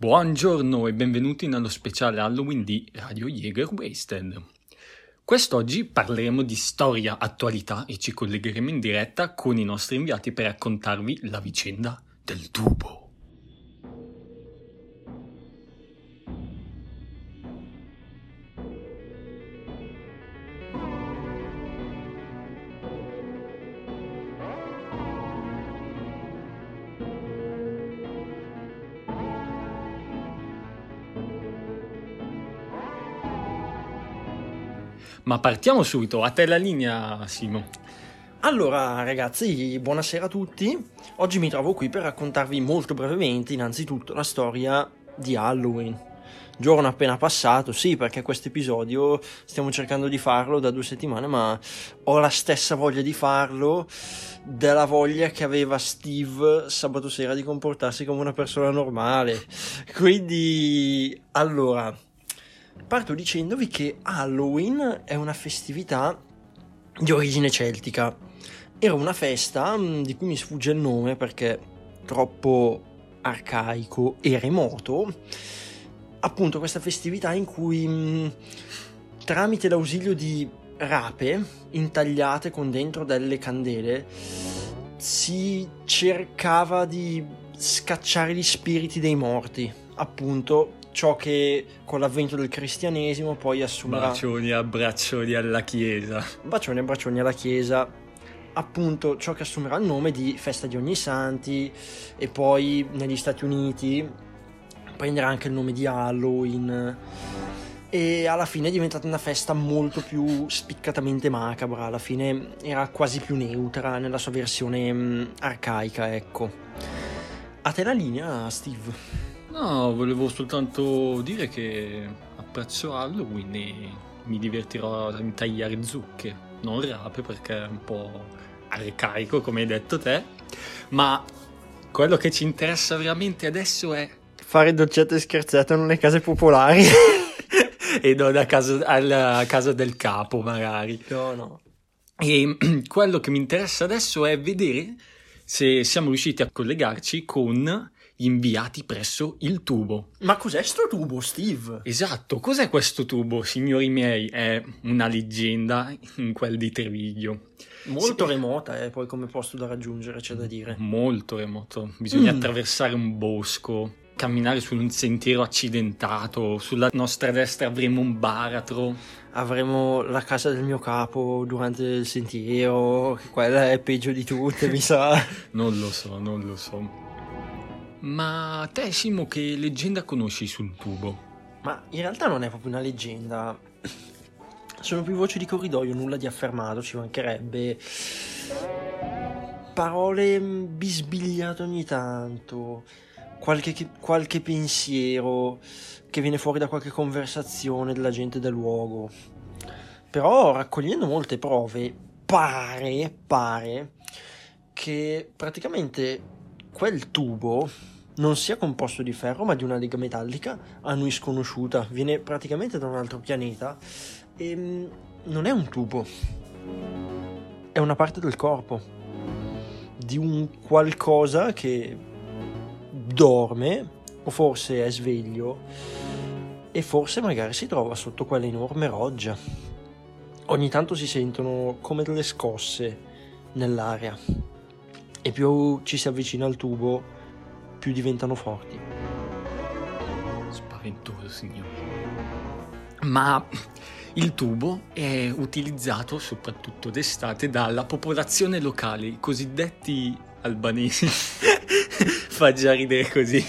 Buongiorno e benvenuti nello speciale Halloween di Radio Jäger Wasted. Quest'oggi parleremo di storia, attualità e ci collegheremo in diretta con i nostri inviati per raccontarvi la vicenda del tubo. Ma partiamo subito, a te la linea, Simo. Allora, ragazzi, buonasera a tutti. Oggi mi trovo qui per raccontarvi molto brevemente, innanzitutto, la storia di Halloween. Giorno appena passato, sì, perché questo episodio stiamo cercando di farlo da due settimane, ma ho la stessa voglia di farlo della voglia che aveva Steve sabato sera di comportarsi come una persona normale. Quindi, allora, parto dicendovi che Halloween è una festività di origine celtica. Era una festa mm, di cui mi sfugge il nome perché troppo arcaico e remoto. Appunto questa festività in cui mm, tramite l'ausilio di rape intagliate con dentro delle candele si cercava di scacciare gli spiriti dei morti. Appunto ciò che con l'avvento del cristianesimo poi assumerà... Bacioni e abbraccioni alla Chiesa. Bacioni e abbraccioni alla Chiesa, appunto ciò che assumerà il nome di festa di ogni santi e poi negli Stati Uniti prenderà anche il nome di Halloween e alla fine è diventata una festa molto più spiccatamente macabra, alla fine era quasi più neutra nella sua versione mm, arcaica, ecco. A te la linea, Steve. No, volevo soltanto dire che apprezzo Halloween e mi divertirò a intagliare zucche, non rape perché è un po' arcaico come hai detto te, ma quello che ci interessa veramente adesso è fare dolcetto e scherzetto nelle case popolari e non a casa, alla casa del capo magari. No, no. E quello che mi interessa adesso è vedere se siamo riusciti a collegarci con inviati presso il tubo. Ma cos'è sto tubo, Steve? Esatto, cos'è questo tubo, signori miei? È una leggenda in quel di Treviglio. Molto sì. remota, eh, poi come posto da raggiungere, c'è da dire. Molto remoto. Bisogna mm. attraversare un bosco, camminare su un sentiero accidentato, sulla nostra destra avremo un baratro. Avremo la casa del mio capo durante il sentiero, quella è peggio di tutte, mi sa. non lo so, non lo so. Ma te, Simo, che leggenda conosci sul tubo? Ma in realtà non è proprio una leggenda. Sono più voci di corridoio, nulla di affermato, ci mancherebbe. Parole bisbigliate ogni tanto. Qualche, qualche pensiero che viene fuori da qualche conversazione della gente del luogo. Però raccogliendo molte prove, pare, pare che praticamente quel tubo non sia composto di ferro ma di una lega metallica a noi sconosciuta, viene praticamente da un altro pianeta. E mm, non è un tubo, è una parte del corpo. Di un qualcosa che dorme o forse è sveglio e forse magari si trova sotto quella enorme roggia. Ogni tanto si sentono come delle scosse nell'aria e più ci si avvicina al tubo, più diventano forti. Spaventoso, signore. Ma il tubo è utilizzato soprattutto d'estate dalla popolazione locale, i cosiddetti albanesi. Fa già ridere così.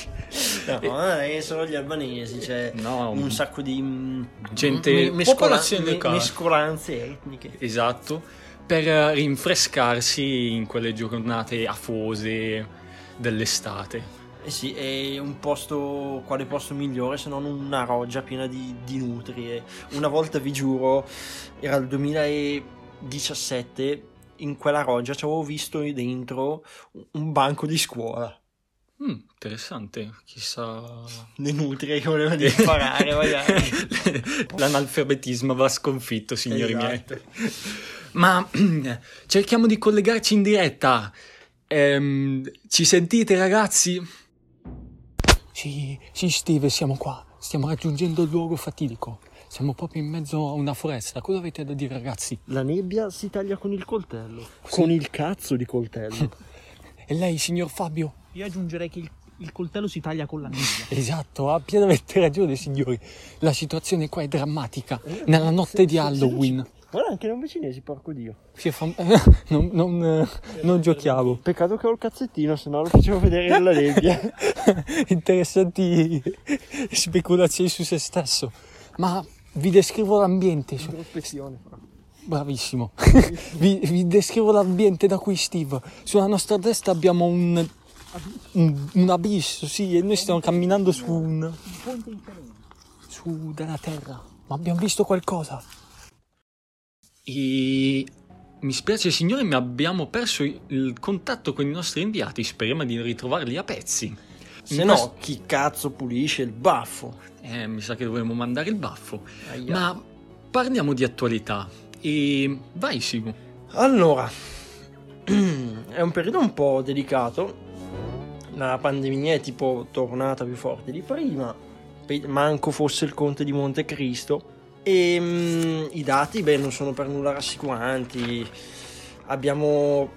No, è solo gli albanesi, c'è no, un sacco di gente, mescola- popolazione locale. mescolanze etniche. Esatto per rinfrescarsi in quelle giornate afose dell'estate. Eh sì, è un posto, quale posto migliore se non una roggia piena di, di nutrie. Una volta vi giuro, era il 2017, in quella roggia ci avevo visto dentro un banco di scuola. Mm, interessante, chissà. Le nutrie che volevano imparare, magari. L'analfabetismo va sconfitto, signori esatto. miei. Ma cerchiamo di collegarci in diretta. Ehm, ci sentite, ragazzi? Sì, sì, Steve, siamo qua. Stiamo raggiungendo il luogo fatidico. Siamo proprio in mezzo a una foresta. Cosa avete da dire, ragazzi? La nebbia si taglia con il coltello. Sì. Con il cazzo di coltello. e lei, signor Fabio? Io aggiungerei che il, il coltello si taglia con la nebbia. Esatto, ha pienamente ragione, signori. La situazione qua è drammatica. Eh, Nella notte se, di Halloween. Guarda, anche non cinesi, porco dio. Sì, fa... non, non, eh, non, giochiamo. Peccato che ho il cazzettino, se no lo facevo vedere nella nebbia. Interessanti speculazioni su se stesso. Ma vi descrivo l'ambiente. Introspezione. Bravissimo. vi, vi, descrivo l'ambiente da qui, Steve. Sulla nostra destra abbiamo un, un, un abisso, sì, e noi stiamo camminando su un... su della terra. Ma abbiamo visto qualcosa. E mi spiace signore, ma abbiamo perso il contatto con i nostri inviati. Speriamo di ritrovarli a pezzi. Se no, chi cazzo pulisce il baffo? Eh, mi sa che dovremmo mandare il baffo. Aia. Ma parliamo di attualità. E vai, Sigu. Allora, è un periodo un po' delicato. La pandemia è tipo tornata più forte di prima. Manco fosse il conte di Montecristo e um, i dati, beh, non sono per nulla rassicuranti. Abbiamo,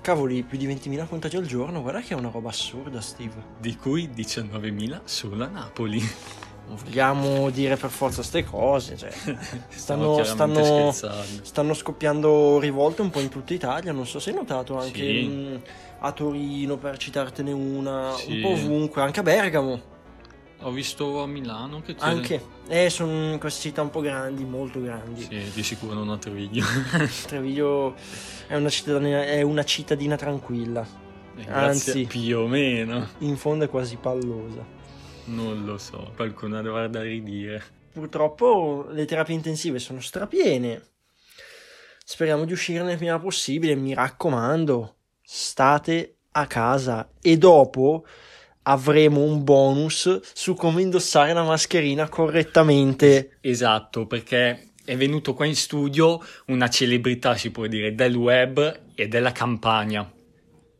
cavoli, più di 20.000 contagi al giorno. Guarda che è una roba assurda, Steve. Di cui 19.000 solo a Napoli. Non vogliamo dire per forza queste cose. Cioè, stanno, stanno, stanno, scoppiando rivolte un po' in tutta Italia. Non so se hai notato anche sì. mh, a Torino, per citartene una, sì. un po' ovunque, anche a Bergamo. Ho visto a Milano che c'è. Anche. Eh, sono queste città un po' grandi, molto grandi. Sì, di sicuro non a Treviglio. Treviglio è una cittadina, è una cittadina tranquilla. Eh, Anzi, più o meno. In fondo è quasi pallosa. Non lo so, qualcuno dovrà da ridire. Purtroppo le terapie intensive sono strapiene. Speriamo di uscirne il prima possibile. Mi raccomando, state a casa e dopo avremo un bonus su come indossare la mascherina correttamente. Esatto, perché è venuto qua in studio una celebrità, si può dire, del web e della campagna.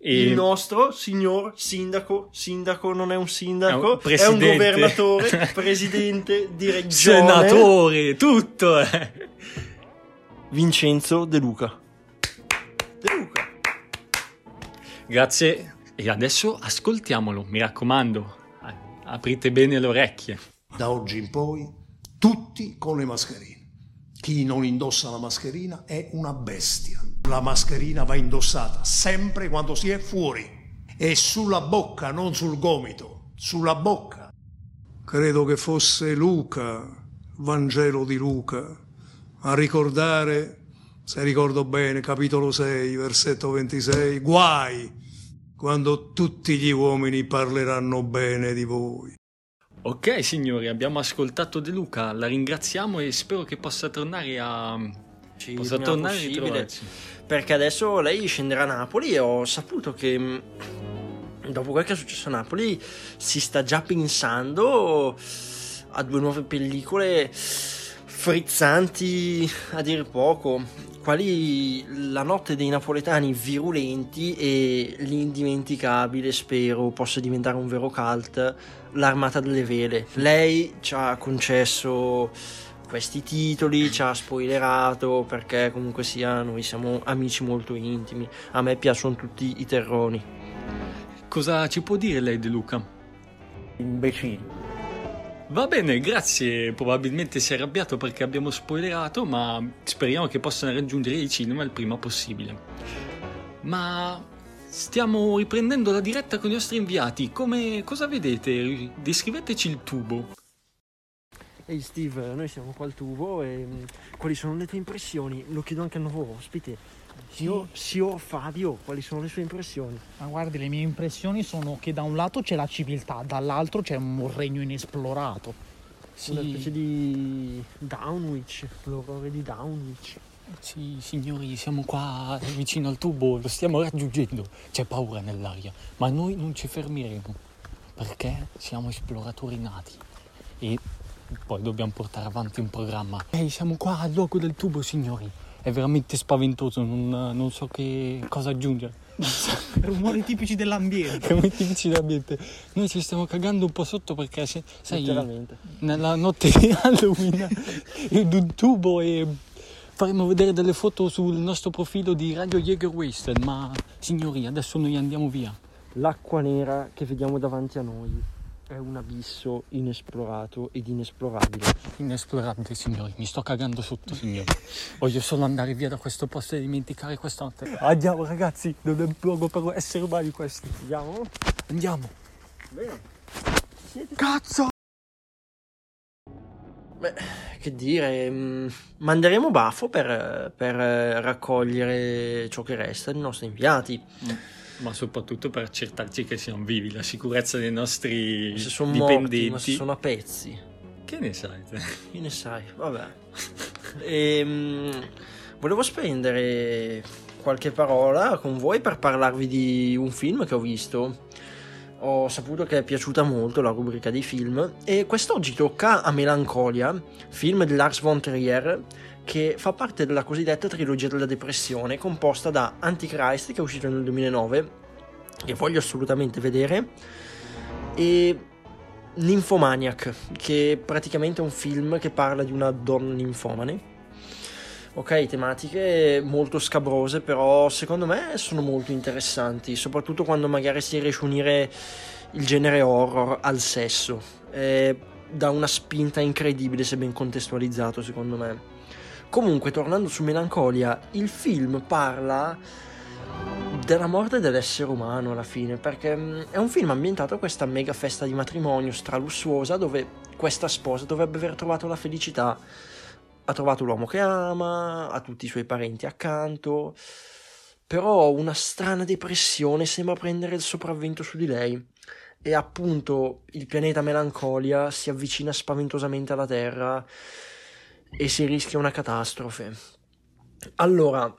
E... Il nostro signor sindaco, sindaco non è un sindaco, è un, è un governatore, presidente di regione, senatore, tutto. Eh. Vincenzo De Luca. De Luca. Grazie e adesso ascoltiamolo, mi raccomando, aprite bene le orecchie. Da oggi in poi, tutti con le mascherine. Chi non indossa la mascherina è una bestia. La mascherina va indossata sempre quando si è fuori. E sulla bocca, non sul gomito, sulla bocca. Credo che fosse Luca, Vangelo di Luca, a ricordare, se ricordo bene, capitolo 6, versetto 26, guai quando tutti gli uomini parleranno bene di voi. Ok signori, abbiamo ascoltato De Luca, la ringraziamo e spero che possa tornare a... Sì, possa tornare a Perché adesso lei scenderà a Napoli e ho saputo che mm, dopo quel che è successo a Napoli si sta già pensando a due nuove pellicole frizzanti a dir poco, quali La notte dei napoletani virulenti e l'indimenticabile, spero possa diventare un vero cult, L'armata delle vele. Lei ci ha concesso questi titoli, ci ha spoilerato perché comunque sia noi siamo amici molto intimi. A me piacciono tutti i terroni. Cosa ci può dire lei De Luca? Imbecille. Va bene, grazie. Probabilmente si è arrabbiato perché abbiamo spoilerato, ma speriamo che possano raggiungere il cinema il prima possibile. Ma stiamo riprendendo la diretta con i nostri inviati. Come cosa vedete? Descriveteci il tubo. Ehi hey Steve, noi siamo qua al tubo e mm, quali sono le tue impressioni? Lo chiedo anche al nuovo ospite. Signor, signor Fabio, quali sono le sue impressioni? Ma guardi, le mie impressioni sono che da un lato c'è la civiltà, dall'altro c'è un regno inesplorato. Sì. Una specie di Downwich, l'orrore di Downwich. Sì, signori, siamo qua vicino al tubo, lo stiamo raggiungendo. C'è paura nell'aria, ma noi non ci fermeremo perché siamo esploratori nati e poi dobbiamo portare avanti un programma. Ehi, siamo qua al luogo del tubo, signori è veramente spaventoso, non, non so che cosa aggiungere. Rumori tipici dell'ambiente. Rumori tipici dell'ambiente. Noi ci stiamo cagando un po' sotto perché, se, sai, nella notte di Halloween ed un tubo e faremo vedere delle foto sul nostro profilo di Radio Jäger Wasted. Ma signori, adesso noi andiamo via. L'acqua nera che vediamo davanti a noi è un abisso inesplorato ed inesplorabile. Inesplorabile, signori. Mi sto cagando sotto, signori. Voglio solo andare via da questo posto e dimenticare questa notte. Andiamo, ragazzi. Non è un luogo per esseri umani questi. Andiamo? Andiamo. Bene. Cazzo! Beh, che dire, mm, manderemo Baffo per, per eh, raccogliere ciò che resta dei nostri inviati. Ma soprattutto per accertarci che siano vivi, la sicurezza dei nostri Se sono morti, dipendenti. ma se sono a pezzi. Che ne sai te? Che ne sai? Vabbè. Ehm, volevo spendere qualche parola con voi per parlarvi di un film che ho visto. Ho saputo che è piaciuta molto la rubrica dei film e quest'oggi tocca a Melancolia, film di Lars von Trier che fa parte della cosiddetta trilogia della depressione composta da Antichrist che è uscito nel 2009 che voglio assolutamente vedere e Nymphomaniac, che è praticamente un film che parla di una donna ninfomane. Ok, tematiche molto scabrose, però secondo me sono molto interessanti, soprattutto quando magari si riesce a unire il genere horror al sesso. È da una spinta incredibile se ben contestualizzato, secondo me. Comunque, tornando su Melancolia, il film parla della morte dell'essere umano alla fine, perché mh, è un film ambientato a questa mega festa di matrimonio stralussuosa dove questa sposa dovrebbe aver trovato la felicità. Ha trovato l'uomo che ama, ha tutti i suoi parenti accanto, però una strana depressione sembra prendere il sopravvento su di lei e appunto il pianeta Melancolia si avvicina spaventosamente alla Terra e si rischia una catastrofe. Allora,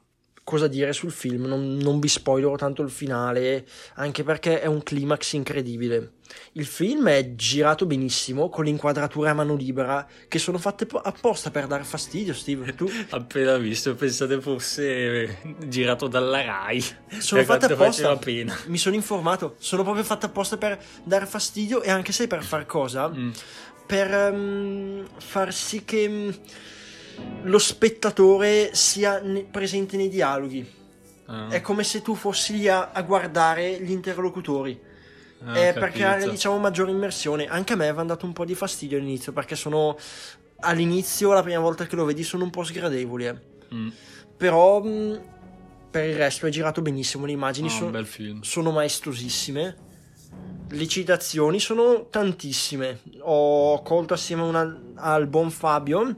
cosa dire sul film? Non, non vi spoilerò tanto il finale, anche perché è un climax incredibile. Il film è girato benissimo, con le inquadrature a mano libera, che sono fatte po- apposta per dar fastidio, Steve. Tu Appena visto, pensate fosse girato dalla Rai. sono fatte apposta. pena. Mi sono informato, sono proprio fatte apposta per dar fastidio e anche se per far cosa? Mm. Per ehm, far sì che mm, lo spettatore sia ne- presente nei dialoghi. Ah, È come se tu fossi lì a, a guardare gli interlocutori. ah, ho per creare, diciamo, maggiore immersione. Anche a me aveva dato un po' di fastidio all'inizio, perché sono. All'inizio, la prima volta che lo vedi, sono un po' sgradevoli. eh. Mm. Però. mh, per il resto è girato benissimo. Le immagini bel film. sono maestosissime. Le citazioni sono tantissime. Ho colto assieme una- al buon Fabio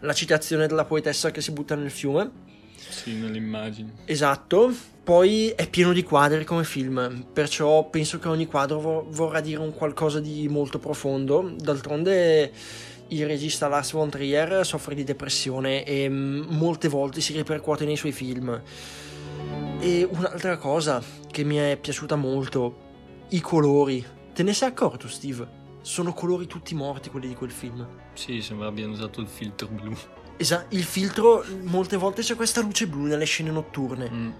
la citazione della poetessa che si butta nel fiume. Sì, nell'immagine. Esatto. Poi è pieno di quadri come film, perciò penso che ogni quadro vo- vorrà dire un qualcosa di molto profondo. D'altronde il regista Lars von Trier soffre di depressione e mm, molte volte si ripercuote nei suoi film. E un'altra cosa che mi è piaciuta molto, i colori. Te ne sei accorto, Steve? Sono colori tutti morti quelli di quel film. Sì, sembra abbiano usato il filtro blu. Esatto, il filtro molte volte c'è questa luce blu nelle scene notturne. Mm.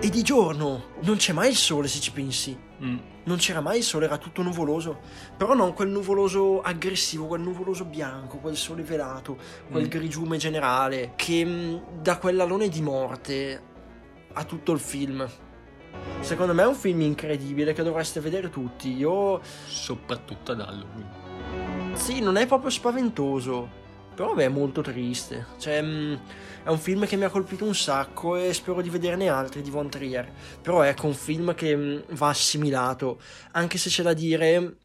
E di giorno non c'è mai il sole se ci pensi. Mm. Non c'era mai il sole, era tutto nuvoloso. Però non quel nuvoloso aggressivo, quel nuvoloso bianco, quel sole velato, quel Mm. grigiume generale che mh, dà quell'alone di morte a tutto il film. Secondo me è un film incredibile che dovreste vedere tutti. Io Soprattutto ad Halloween. sì, non è proprio spaventoso, però beh, è molto triste. Cioè, mh, è un film che mi ha colpito un sacco e spero di vederne altri di Von Trier. Però ecco, un film che mh, va assimilato, anche se c'è da dire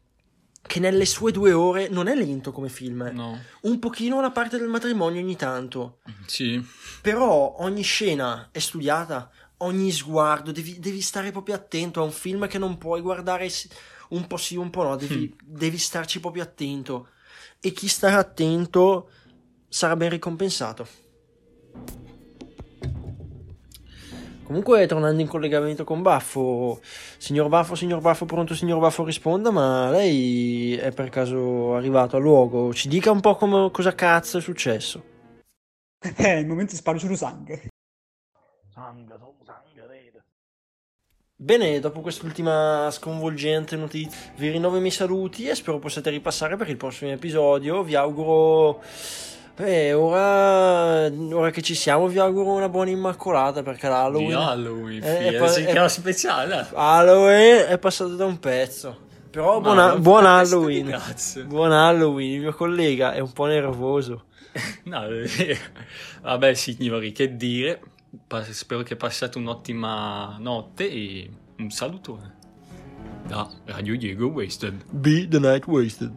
che nelle sue due ore non è lento come film. eh. No. Un pochino la parte del matrimonio ogni tanto. Sì. Però ogni scena è studiata, ogni sguardo, devi, devi stare proprio attento. È un film che non puoi guardare un po' sì, un po' no, devi, devi starci proprio attento. E chi starà attento sarà ben ricompensato. Comunque, tornando in collegamento con Baffo, signor Baffo, signor Baffo, pronto, signor Baffo, risponda, ma lei è per caso arrivato a luogo? Ci dica un po' come, cosa cazzo è successo. È il momento di spargere sangue. Sangue. Bene, dopo quest'ultima sconvolgente notizia, vi rinnovo i miei saluti e spero possiate ripassare per il prossimo episodio. Vi auguro. Beh, ora, ora che ci siamo, vi auguro una buona immacolata perché l'Halloween. Di Halloween, è- è si è- chiama speciale. Halloween è passato da un pezzo. Però buona- buon Halloween. Buon Halloween. Il mio collega è un po' nervoso. No, eh, vabbè signori, che dire. Spero che passate un'ottima notte e un salutone. Da Radio Diego Wasted. Be the night wasted.